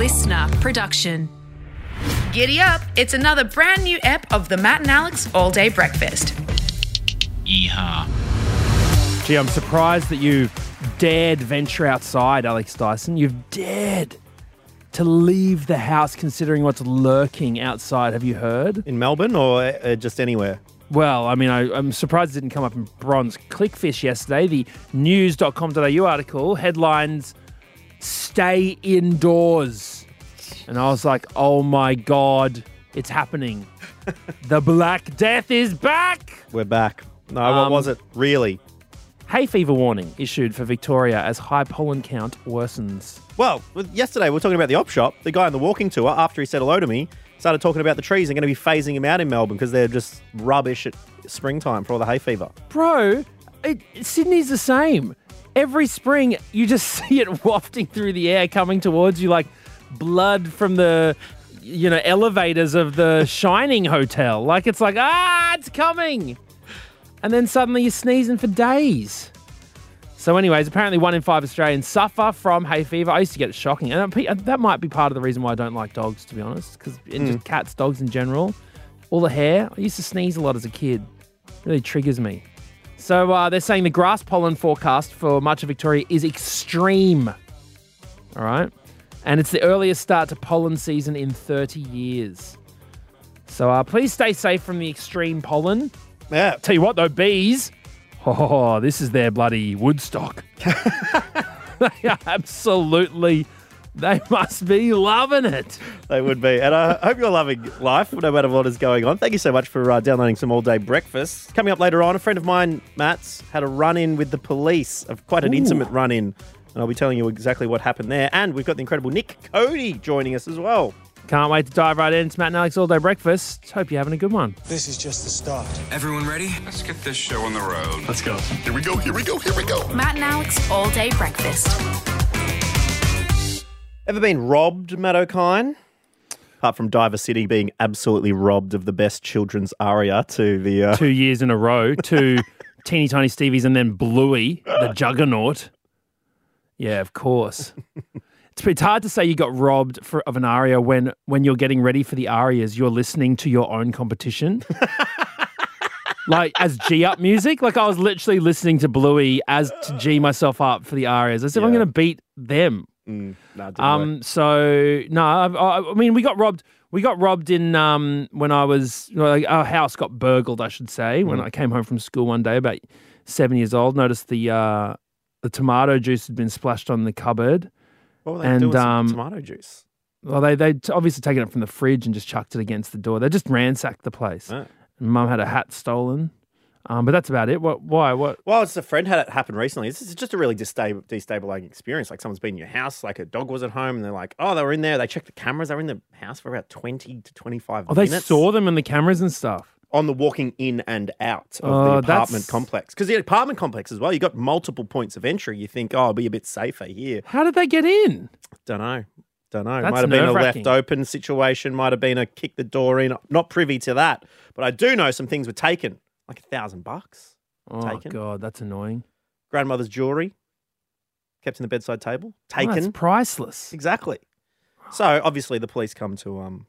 listener production. Giddy up! It's another brand new ep of the Matt and Alex All Day Breakfast. Yeehaw. Gee, I'm surprised that you dared venture outside, Alex Dyson. You've dared to leave the house considering what's lurking outside. Have you heard? In Melbourne or uh, just anywhere? Well, I mean, I, I'm surprised it didn't come up in Bronze Clickfish yesterday. The news.com.au article headlines Stay indoors. And I was like, oh my God, it's happening. the Black Death is back. We're back. No, what Um, was it? Really? Hay fever warning issued for Victoria as high pollen count worsens. Well, yesterday we were talking about the op shop. The guy on the walking tour, after he said hello to me, started talking about the trees and going to be phasing him out in Melbourne because they're just rubbish at springtime for all the hay fever. Bro, it, Sydney's the same. Every spring, you just see it wafting through the air, coming towards you like blood from the, you know, elevators of the Shining Hotel. Like it's like, ah, it's coming. And then suddenly you're sneezing for days. So, anyways, apparently one in five Australians suffer from hay fever. I used to get it shocking, and uh, that might be part of the reason why I don't like dogs, to be honest, because just cats, dogs in general, all the hair. I used to sneeze a lot as a kid. really triggers me. So uh, they're saying the grass pollen forecast for much of Victoria is extreme. All right, and it's the earliest start to pollen season in 30 years. So uh, please stay safe from the extreme pollen. Yeah. Tell you what, though, bees. Oh, this is their bloody Woodstock. they are absolutely. They must be loving it. They would be. And I hope you're loving life, no matter what is going on. Thank you so much for uh, downloading some all day breakfast. Coming up later on, a friend of mine, Matt's, had a run in with the police, of quite an intimate run in. And I'll be telling you exactly what happened there. And we've got the incredible Nick Cody joining us as well. Can't wait to dive right in. It's Matt and Alex All Day Breakfast. Hope you're having a good one. This is just the start. Everyone ready? Let's get this show on the road. Let's go. Here we go, here we go, here we go. Matt and Alex All Day Breakfast. Ever been robbed, Matt O'Kine? Apart from Diver City being absolutely robbed of the best children's aria to the. Uh, Two years in a row, to teeny tiny Stevies and then Bluey, the juggernaut. Yeah, of course. It's, it's hard to say you got robbed for, of an aria when, when you're getting ready for the arias, you're listening to your own competition. like as G up music. Like I was literally listening to Bluey as to G myself up for the arias. I said, I'm going to beat them. nah, didn't work. Um, so no, I, I I mean we got robbed. We got robbed in um when I was like, our house got burgled, I should say, when I came home from school one day about seven years old. Noticed the uh the tomato juice had been splashed on the cupboard. what were they and, doing? with um, tomato juice. Well, they they obviously taken it from the fridge and just chucked it against the door. They just ransacked the place. Oh. Mum had a hat stolen, um, but that's about it. What? Why? What? Well, it's a friend had it happen recently. This is just a really desta- destabilizing experience. Like someone's been in your house, like a dog was at home, and they're like, "Oh, they were in there." They checked the cameras. They were in the house for about twenty to twenty-five Oh, they minutes. saw them in the cameras and stuff. On the walking in and out of Oh, the apartment that's- complex. Because the apartment complex as well, you got multiple points of entry. You think, oh, I'll be a bit safer here. How did they get in? Don't know. Don't know. That's might have been a left open situation. Might have been a kick the door in. Not privy to that. But I do know some things were taken, like a thousand bucks. Oh Taken. God, that's annoying. Grandmother's jewelry kept in the bedside table. Oh, that's Taken. priceless. Exactly. So obviously the police come to um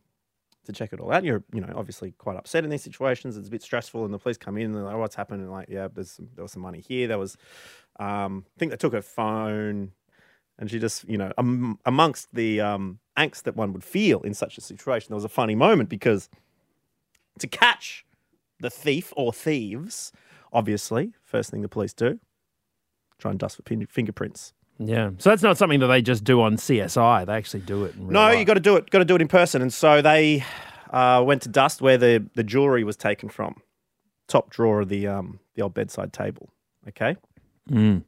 to check it all out. You're you know obviously quite upset in these situations. It's a bit stressful, and the police come in and they're like, "What's happened?" And like, yeah, there's some, there was some money here. There was, um, I think they took her phone, and she just you know um, amongst the um angst that one would feel in such a situation, there was a funny moment because to catch the thief or thieves, obviously, first thing the police do, try and dust for fingerprints. Yeah. So that's not something that they just do on CSI. They actually do it. In real No, life. you got to do it. Got to do it in person. And so they uh, went to dust where the, the jewelry was taken from, top drawer of the um the old bedside table. Okay, Mm.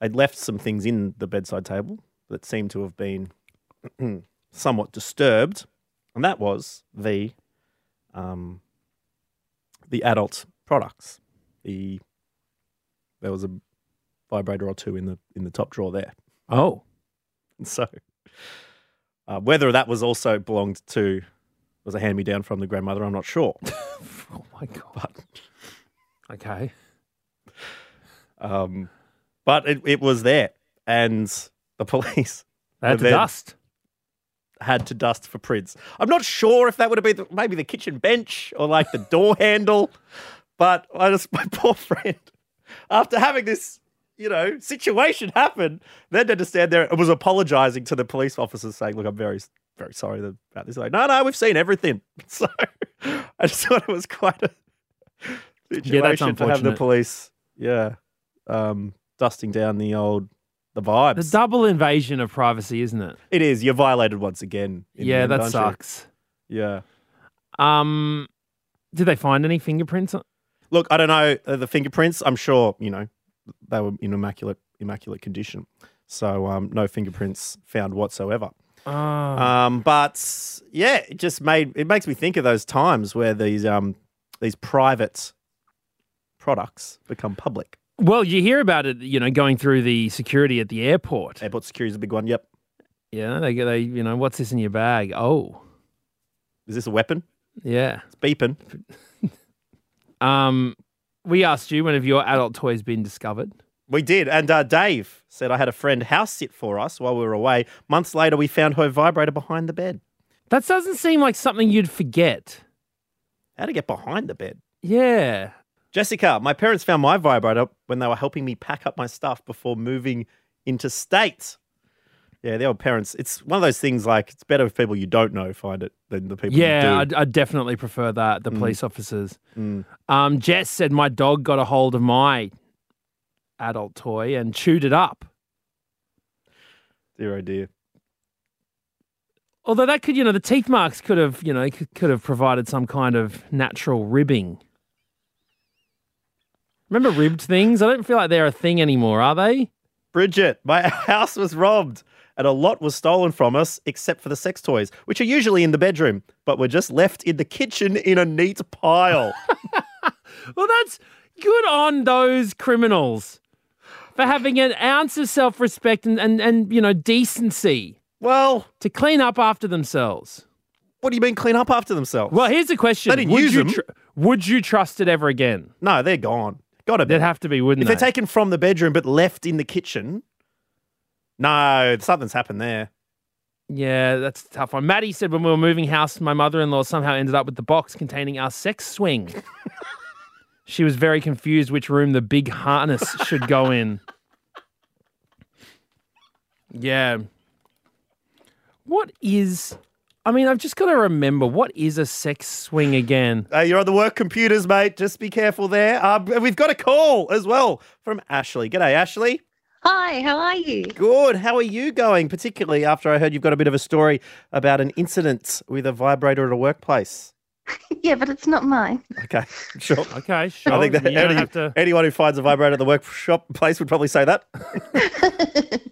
they'd left some things in the bedside table that seemed to have been somewhat disturbed, and that was the um the adult products. The there was a vibrator or two in the in the top drawer there. Oh. So, uh, whether that was also belonged to was a hand me down from the grandmother, I'm not sure. Oh my God. Okay. Um, but it, it was there, and the police They had to dust. Had to dust for prints. I'm not sure if that would have been the, maybe the kitchen bench or like the door handle, but I just my poor friend, after having this, you know, situation happened. then had to stand there and was apologising to the police officers, saying, "Look, I'm very, very sorry about this." Like, no, no, we've seen everything. So I just thought it was quite a situation to have the police, yeah, um, dusting down the old the vibes. The double invasion of privacy, isn't it? It is. You're violated once again. yeah, end, that aren't you? sucks. Yeah. Um, did they find any fingerprints? Look, I don't know uh, the fingerprints. I'm sure you know they were in immaculate immaculate condition, so um, no fingerprints found whatsoever. Oh, Um, but yeah, it just made it makes me think of those times where these um these private products become public. well, you hear about it, you know, going through the security at the airport. Airport security is a big one. Yep. Yeah, they get they you know, what's this in your bag? Oh, Is this a weapon? yeah. It's beeping. Um, we asked you when have your adult toys been discovered? We did. And uh, Dave said I had a friend house sit for us while we were away. Months later, we found her vibrator behind the bed. That doesn't seem like something you'd forget. How to get behind the bed? Yeah. Jessica, my parents found my vibrator when they were helping me pack up my stuff before moving into state. Yeah, the old parents. It's one of those things like it's better if people you don't know find it than the people Yeah, I'd. I'd definitely prefer that. The police officers. Mm. Um, Jess said my dog got a hold of my adult toy and chewed it up. Dear oh dear. Although that could, you know, the teeth marks could have, you know, could, could have provided some kind of natural ribbing. Remember ribbed things? I don't feel like they're a thing anymore, are they? Bridget, my house was robbed and a lot was stolen from us except for the sex toys, which are usually in the bedroom, but were just left in the kitchen in a neat pile. Well, that's good on those criminals for having an ounce of self respect and, and, and, you know, decency well, to clean up after themselves. what do you mean clean up after themselves? Well, here's the question They didn't would use you them. would you trust it ever again? no, they're gone. Gotta be. They'd have to be, wouldn't If they? If they're taken from the bedroom but left in the kitchen, no, something's happened there. Yeah, that's a tough one. Maddie said when we were moving house, my mother in law somehow ended up with the box containing our sex swing. she was very confused which room the big harness should go in. Yeah. What is. I mean, I've just got to remember what is a sex swing again? Uh, you're on the work computers, mate. Just be careful there. Um, we've got a call as well from Ashley. G'day, Ashley. Hi, how are you? Good. How are you going? Particularly after I heard you've got a bit of a story about an incident with a vibrator at a workplace. Yeah, but it's not mine. Okay, sure. Okay, sure. I think that any- to. anyone who finds a vibrator at the workshop place would probably say that.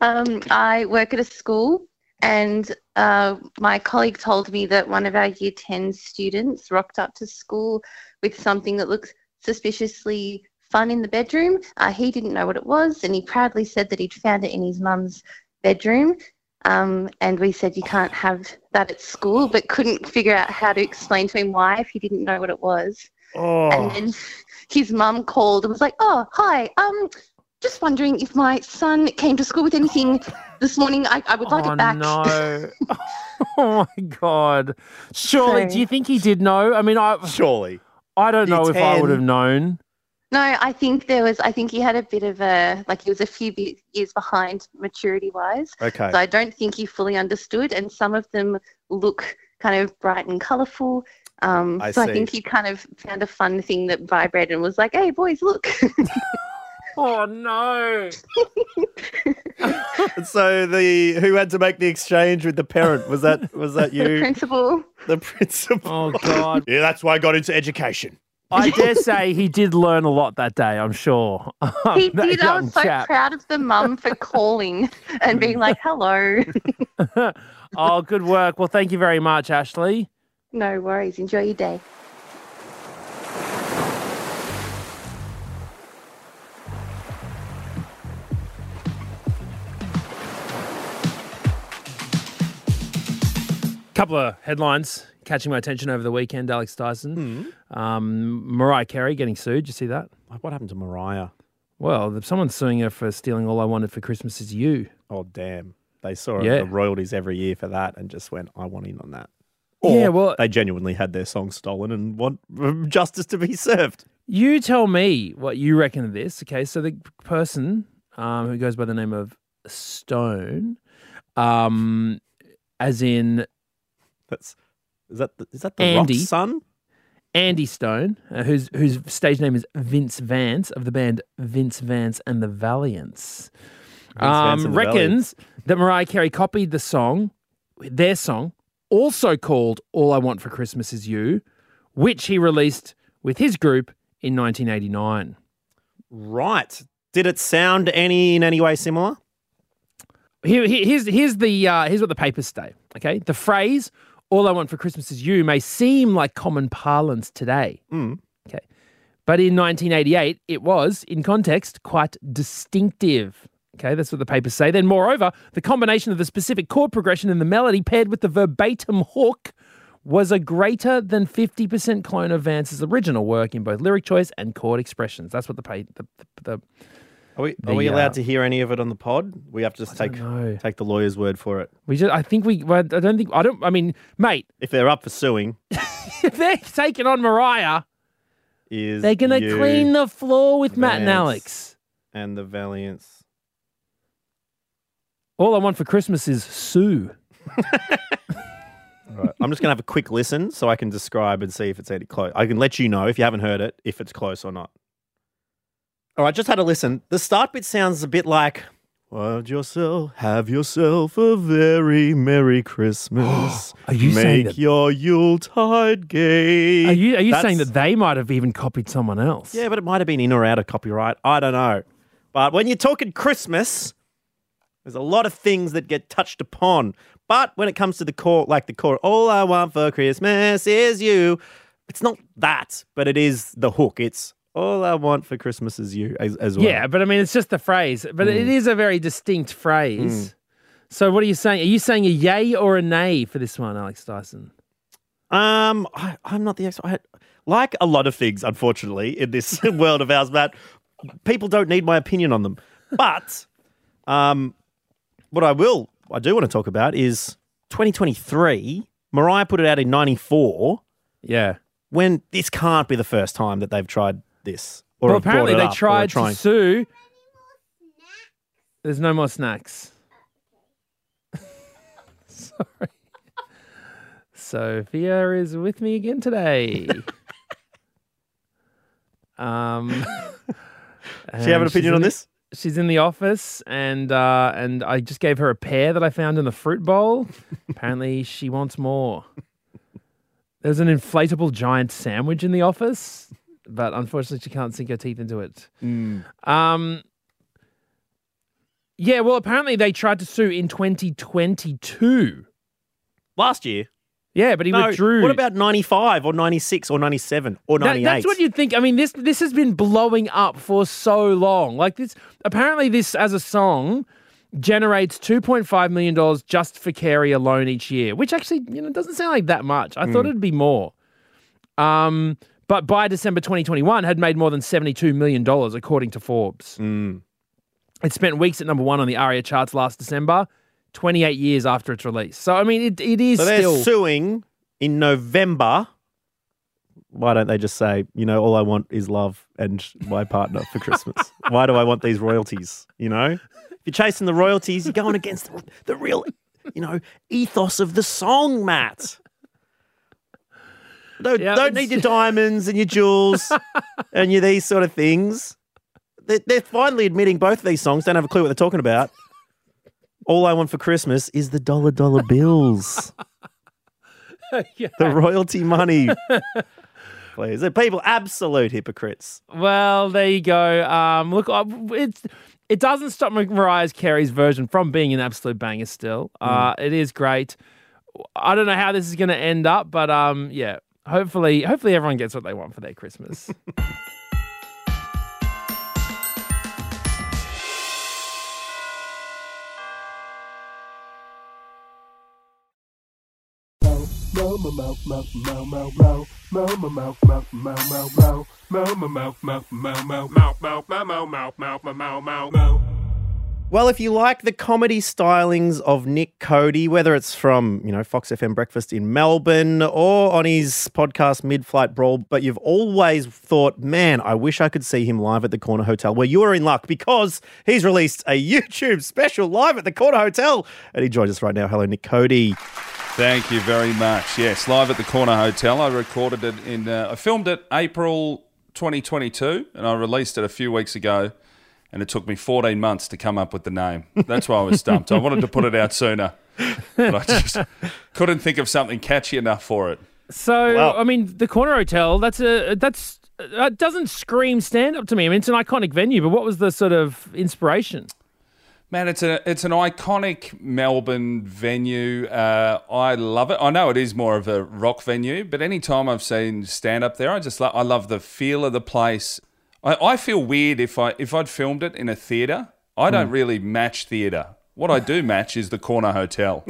um, I work at a school, and uh, my colleague told me that one of our Year 10 students rocked up to school with something that looks suspiciously fun in the bedroom. Uh, he didn't know what it was, and he proudly said that he'd found it in his mum's bedroom. Um, and we said you can't have that at school, but couldn't figure out how to explain to him why if he didn't know what it was. Oh, And then his mum called and was like, "Oh, hi. Um, just wondering if my son came to school with anything this morning. I, I would like oh, it back." no. oh, my God. Surely, do you think he did know? I mean, I, surely. I don't know if I would have known. No, I think there was. I think he had a bit of a like he was a few years behind maturity wise. Okay. So I don't think he fully understood, and some of them look kind of bright and colourful. Um, I so see. I think he kind of found a fun thing that vibrated and was like, "Hey, boys, look." Oh, no. so the who had to make the exchange with the parent was that was that the you, principal. the principal? Oh, God. Yeah, that's why I got into education. I dare say he did learn a lot that day, I'm sure. He did. I was so chap. proud of the mum for calling and being like, hello. Oh, good work. Well, thank you very much, Ashley. no worries. Enjoy your day. couple of headlines catching my attention over the weekend. Alex Dyson, um, Mariah Carey getting sued. You see that? What happened to Mariah? Well, someone's suing her for stealing "All I Wanted for Christmas Is You." Oh damn. they saw Yeah. the royalties every year for that and just went, I want in on that. Yeah, Or well- they genuinely had their song stolen and want justice to be served. You tell me what you reckon of this. Okay, so the person um, who goes by the name of Stone, um, as in That's is that the, is that the Andy. Rock son? Andy Stone, uh, whose whose stage name is Vince Vance of the band Vince Vance and the Valiants, um, and the reckons that Mariah Carey copied the song, their song, also called "All I Want for Christmas Is You," which he released with his group in 1989. Right. Did it sound any in any way similar? Here, here- here's here's the uh, here's what the papers say. Okay, the phrase "All I want for Christmas is you" may seem like common parlance today. Mm. Okay, but in 1988, it was, in context, quite distinctive. Okay, that's what the papers say. Then, moreover, the combination of the specific chord progression in the melody paired with the verbatim hook was a greater than 50% clone of Vance's original work in both lyric choice and chord expressions. That's what the pa- the, the, the Are we, The, are we allowed uh, to hear any of it on the pod? We have to just take take the lawyer's word for it. we just I think we well, I don't think I don't I mean mate If they're up for suing, if they're taking on Mariah, is they're gonna you clean the floor with Matt and Alex. and the Valiants. All I want for Christmas is Sue. Right. I'm just gonna have a quick listen so I can describe and see if it's any close. I can let you know if you haven't heard it if it's close or not. All right, just had a listen. The start bit sounds a bit like "Have yourself, have yourself a very merry Christmas. Are you saying Make that- your Yuletide gay." Are you are you saying that they might have even copied someone else? Yeah, but it might have been in or out of copyright. I don't know. But when you're talking Christmas, there's a lot of things that get touched upon. But when it comes to the core, like the core, all I want for Christmas is you. It's not that, but it is the hook. It's all I want for Christmas is you as, as well. Yeah, but I mean it's just the phrase. But it Mm. is a very distinct phrase. So what are you saying? Are you saying a yay or a nay for this one, Alex Dyson? Um, I, I'm not the expert. I, like a lot of things, unfortunately, in this world of ours, Matt, people don't need my opinion on them. But um, what I will, I do want to talk about is 2023. Mariah put it out in '94. Yeah. When this can't be the first time that they've tried this. Or well, apparently they up or are tried to sue. There's no more snacks. Sorry. Sophia is with me again today. um, she have an opinion in on this? She's in the office, and uh, and I just gave her a pear that I found in the fruit bowl. Apparently, she wants more. There's an inflatable giant sandwich in the office, but unfortunately, she can't sink her teeth into it. Um, yeah, well, apparently they tried to sue in 2022. Last year. Yeah, but he No, withdrew. what about 95 or 96 or 97 or That- 98? that's what you'd think. I mean, this this has been blowing up for so long. Like this, apparently, this as a song generates two point five million dollars just for Carey alone each year, which actually you know doesn't sound like that much. I thought it'd be more. Um, but by December 2021, had made more than seventy two million dollars according to Forbes. Mm. It spent weeks at number one on the ARIA charts last December. 28 years after its release. So, I mean, it, it is So they're still. suing in November. Why don't they just say, you know, all I want is love and my partner for Christmas? Why do I want these royalties? You know, if you're chasing the royalties, you're going against the, the real, you know, ethos of the song, Matt. Don't, Yeah, don't need your diamonds and your jewels and your these sort of things. They're, they're finally admitting both of these songs don't have a clue what they're talking about. All I want for Christmas is the dollar dollar bills Yeah. the royalty money. Please, the people absolute hypocrites. Well, there you go. Um, look, it's it doesn't stop Mariah Carey's version from being an absolute banger. Still, uh, it is great. I don't know how this is going to end up, but um, yeah hopefully, hopefully everyone gets what they want for their Christmas. Well, if you like the comedy stylings of Nick Cody, whether it's from, you know, Fox FM Breakfast in Melbourne or on his podcast Mid Flight Brawl, but you've always thought, man, I wish I could see him live at the Corner Hotel, well, you are in luck because he's released a YouTube special live at the Corner Hotel. And he joins us right now. Hello, Nick Cody. Thank you very much. Yes, live at the Corner Hotel. I recorded it in, uh, I filmed it April 2022 and I released it a few weeks ago. And it took me 14 months to come up with the name. That's why I was stumped. I wanted to put it out sooner, but I just couldn't think of something catchy enough for it. So, Wow. I mean, the Corner Hotel, that's a, that's, that doesn't scream stand up to me. I mean, it's an iconic venue, but what was the sort of inspiration? Man, it's a it's an iconic Melbourne venue. Uh, I love it. I know it is more of a rock venue, but anytime I've seen stand up there, I just lo- I love the feel of the place. I, I feel weird if I if I'd filmed it in a theatre. I don't really match theatre. What I do match is the corner hotel.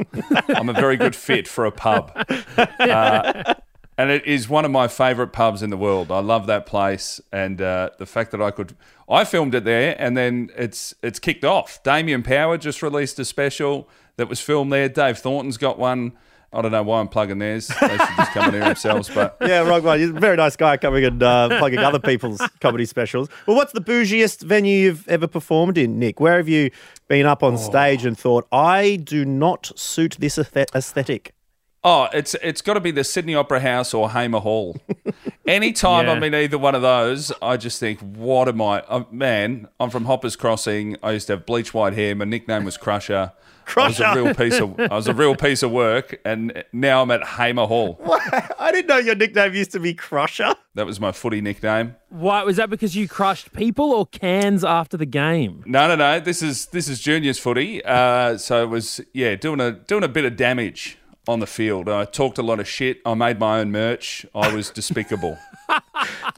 I'm a very good fit for a pub. Uh, and it is one of my favourite pubs in the world. I love that place, and uh, the fact that I could, I filmed it there, and then it's it's kicked off. Damien Power just released a special that was filmed there. Dave Thornton's got one. I don't know why I'm plugging theirs. They should just come in here themselves. But Yeah, wrong one. He's a very nice guy coming and uh, plugging other people's comedy specials. Well, what's the bougiest venue you've ever performed in, Nick? Where have you been up on stage and thought, I do not suit this aesthetic? oh, it's it's got to be the Sydney Opera House or Hamer Hall. Anytime Yeah. I'm in either one of those, I just think, what am I? Uh, man, I'm from Hoppers Crossing. I used to have bleach white hair. My nickname was Crusher. I was a real piece of I was a real piece of work, and now I'm at Hamer Hall. I didn't know your nickname used to be Crusher. That was my footy nickname. Why was that because you crushed people or cans after the game? No, no, no. This is this is juniors footy. Uh, so it was yeah, doing a doing a bit of damage on the field. I talked a lot of shit. I made my own merch. I was despicable.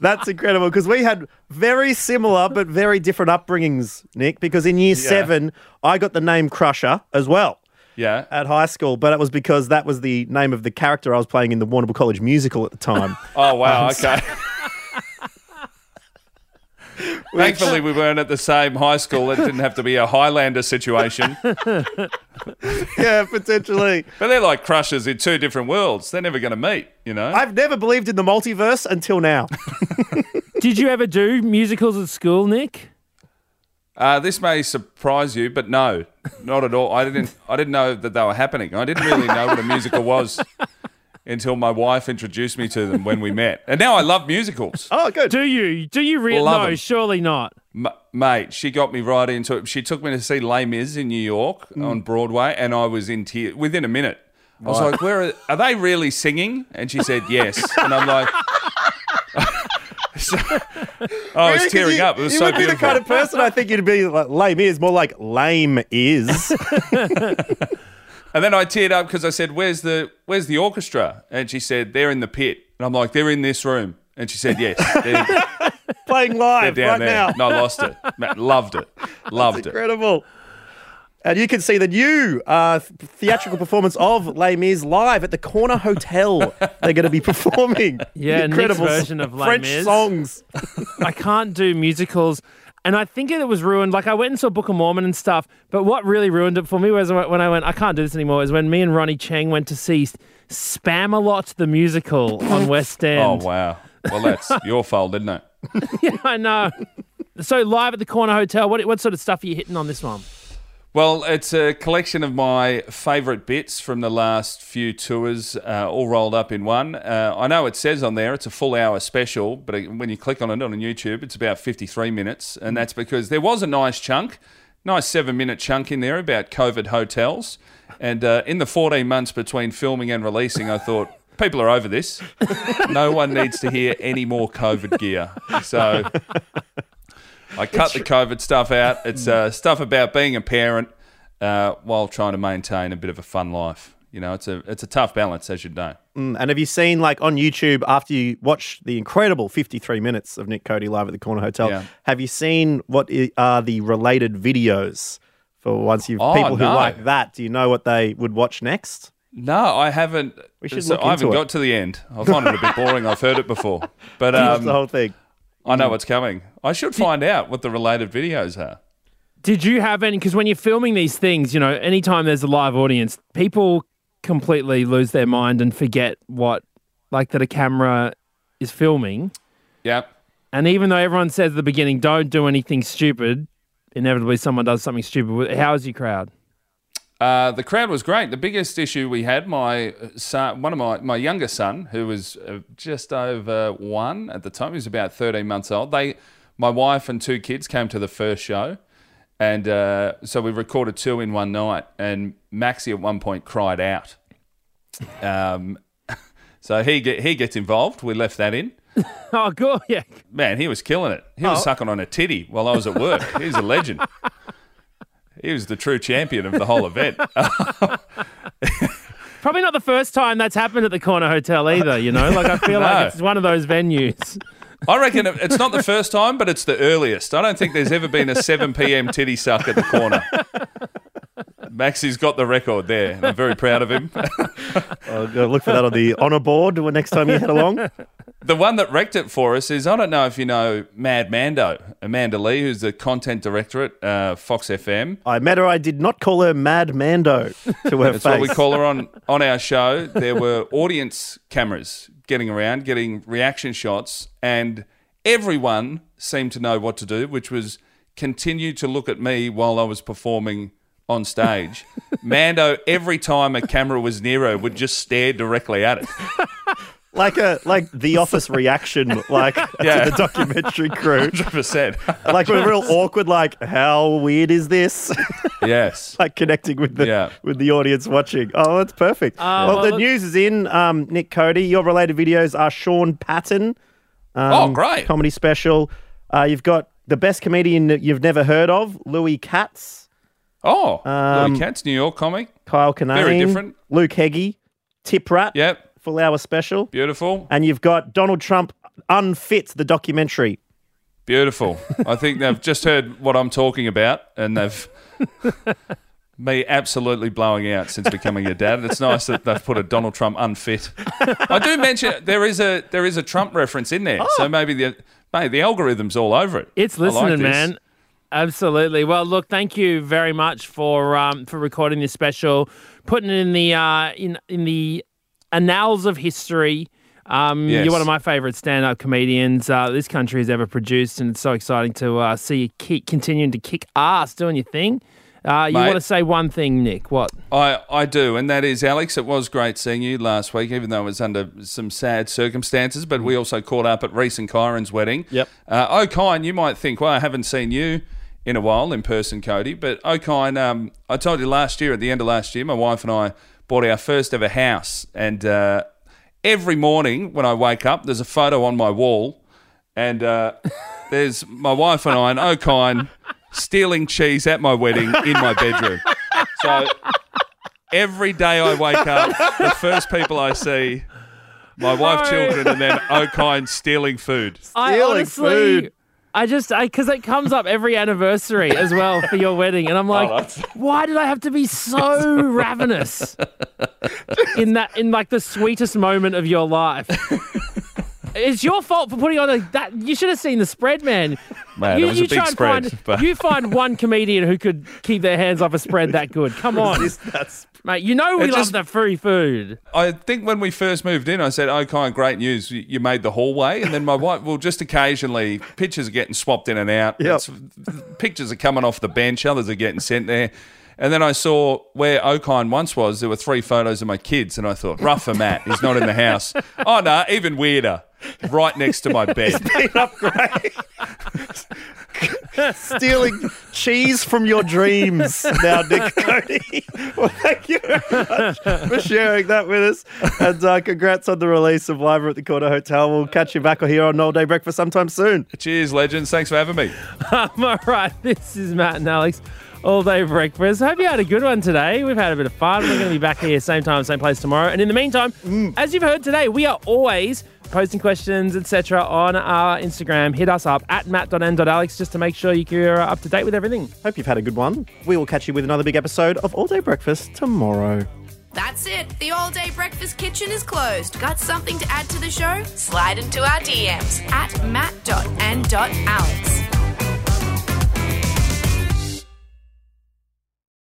That's incredible because we had very similar but very different upbringings, Nick. Because in year seven, I got the name Crusher as well Yeah. at high school, but it was because that was the name of the character I was playing in the Warrnambool College musical at the time. Oh wow. Okay. Thankfully, we weren't at the same high school. It didn't have to be a Highlander situation. yeah, potentially. But they're like crushes in two different worlds. They're never going to meet, you know? I've never believed in the multiverse until now. Did you ever do musicals at school, Nick? Uh, this may surprise you, but no, not at all. I didn't. I didn't know that they were happening. I didn't really know what a musical was until my wife introduced me to them when we met. And now I love musicals, Oh, good. Do you? Do you really? Love No, 'em. surely not. M- mate. She got me right into it. She took me to see Les Mis in New York mm. on Broadway, and I was in tears within a minute. I was like, "Where are, are they really singing?" And she said, "Yes." And I'm like. So- I was tearing you, up. It was you so would be the kind of person I think you'd be like lame is more like lame is. And then I teared up because I said, "Where's the Where's the orchestra?" And she said, "They're in the pit." And I'm like, "They're in this room." And she said, "Yes, they're, playing they're live down right there." now. And I lost it. Man, loved it. Loved it. Incredible. And you can see the new uh, theatrical performance of Les Mis live at the Corner Hotel. They're going to be performing. Yeah, incredible version of Les French Mis. songs. I can't do musicals. And I think it was ruined. Like I went and saw Book of Mormon and stuff. But what really ruined it for me was when I went, I can't do this anymore. Is when me and Ronny Chieng went to see Spamalot the musical on West oh, End. Oh wow. Well, that's your fault, isn't it? yeah, I know. So live at the Corner Hotel. What what sort of stuff are you hitting on this one? Well, it's a collection of my favourite bits from the last few tours, uh, all rolled up in one. Uh, I know it says on there it's a full hour special, but when you click on it on YouTube, it's about 53 minutes. And that's because there was a nice chunk, nice seven minute chunk in there about COVID hotels. And uh, in the 14 months between filming and releasing, I thought, people are over this. No one needs to hear any more COVID gear. So. I cut the COVID stuff out. It's uh, stuff about being a parent uh, while trying to maintain a bit of a fun life. You know, it's a it's a tough balance, as you know. Mm, and have you seen, like, on YouTube, after you watch the incredible 53 minutes of Nick Cody live at the Corner Hotel, Yeah. have you seen what i- are the related videos for once you've Oh, people who no. like that? Do you know what they would watch next? No, I haven't. We should so look I haven't into it. got to the end. I find it a bit boring. I've heard it before, but That's the um, whole thing. I know what's coming. I should find out what the related videos are. Did you have any? Because when you're filming these things, you know, anytime there's a live audience, people completely lose their mind and forget what, like, that a camera is filming. Yep. And even though everyone says at the beginning, don't do anything stupid, inevitably someone does something stupid. How was your crowd? Uh, the crowd was great. The biggest issue we had, my son, one of my my youngest son, who was uh, just over one at the time, he was about thirteen months old. They, my wife and two kids came to the first show, and uh, so we recorded two in one night. And Maxie at one point cried out. Um, so he get, he gets involved. We left that in. Oh, good. Yeah. Man, he was killing it. He was Oh. sucking on a titty while I was at work. He's a legend. He was the true champion of the whole event. Probably not the first time that's happened at the Corner Hotel either, you know? Like, I feel No. like it's one of those venues. I reckon it's not the first time, but it's the earliest. I don't think there's ever been a 7 p.m. titty suck at the corner. Maxie's got the record there, and I'm very proud of him. I'll look for that on the honour board next time you head along. The one that wrecked it for us is I don't know if you know Mad Mando, Amanda Lee, who's the content director at uh, Fox FM. I met her. I did not call her Mad Mando to her That's face. what we call her on, on our show. There were audience cameras getting around, getting reaction shots, and everyone seemed to know what to do, which was continue to look at me while I was performing on stage. Mando, every time a camera was near her, would just stare directly at it. like a like the office reaction, like Yeah. to the documentary crew. 100%. Like we're real awkward. Like how weird is this? Yes. like connecting with the Yeah. with the audience watching. Oh, that's perfect. well, well, the news is in. Um, Nick Cody, your related videos are Sean Patton. Um, Oh, great. comedy special. Uh, you've got the best comedian that you've never heard of, Louis Katz, Oh, Um, Louis Katz, New York comic. Kyle Kinane, Very different. Luke Heggie, Tip Rat, Yep. Full hour special, Beautiful. and you've got Donald Trump unfit the documentary. Beautiful. I think they've just heard what I'm talking about, and they've me absolutely blowing out since becoming a dad. It's nice that they've put a Donald Trump unfit. I do mention there is a there is a Trump reference in there, so maybe the mate, the algorithm's all over it. It's I like listening, man. Absolutely. Well, look, thank you very much for um, for recording this special, putting it in the uh, in in the annals of history. Um, Yes. You're one of my favourite stand-up comedians uh, this country has ever produced, and it's so exciting to uh, see you keep continuing to kick ass doing your thing. Uh, you Mate. want to say one thing, Nick? What? I, I do, and that is Alex. It was great seeing you last week, even though it was under some sad circumstances. But we also caught up at Reese and Kyron's wedding. Yep. Uh, O'Kine, you might think, well, I haven't seen you in a while in person, Cody. But O'Kine, um, I told you last year, at the end of last year, my wife and I bought our first ever house, and uh, every morning when I wake up, there's a photo on my wall, and uh, there's my wife and I and O'Kine stealing cheese at my wedding in my bedroom. So every day I wake up, the first people I see, my wife, children, and then O'Kine stealing food. I Stealing honestly, food. I just, I because it comes up every anniversary as well for your wedding, and I'm oh, like, why did I have to be so ravenous in that, in like the sweetest moment of your life? It's your fault for putting on a that. You should have seen the spread, man. Man, you, it was you a big try and spread, Find, but- You find one comedian who could keep their hands off a spread that good. Come on, mate. You know we It love just- the free food. I think when we first moved in, I said, oh, "O'Kine, great news! You you made the hallway." And then my wife, well, just occasionally, pictures are getting swapped in and out. Yep. It's- pictures are coming off the bench. Others are getting sent there. And then I saw where O'Kine once was. There were three photos of my kids, and I thought, rough for Matt. He's not in the house. Oh no, even weirder. Right next to my bed. been upgrade. Stealing cheese from your dreams now, Nick Cody. Well, thank you very much for sharing that with us. And uh, congrats on the release of Live at the Corner Hotel. We'll catch you back here on All Day Breakfast sometime soon. Cheers, legends. Thanks for having me. I'm All right, this is Matt and Alex. All day breakfast. Hope you had a good one today. We've had a bit of fun. We're going to be back here same time, same place tomorrow. And in the meantime, as you've heard today, we are always posting questions, etc., on our Instagram. Hit us up at matt.n.alex just to make sure you're up to date with everything. Hope you've had a good one. We will catch you with another big episode of All Day Breakfast tomorrow. That's it. The all day breakfast kitchen is closed. Got something to add to the show? Slide into our DMs at matt.and.alex.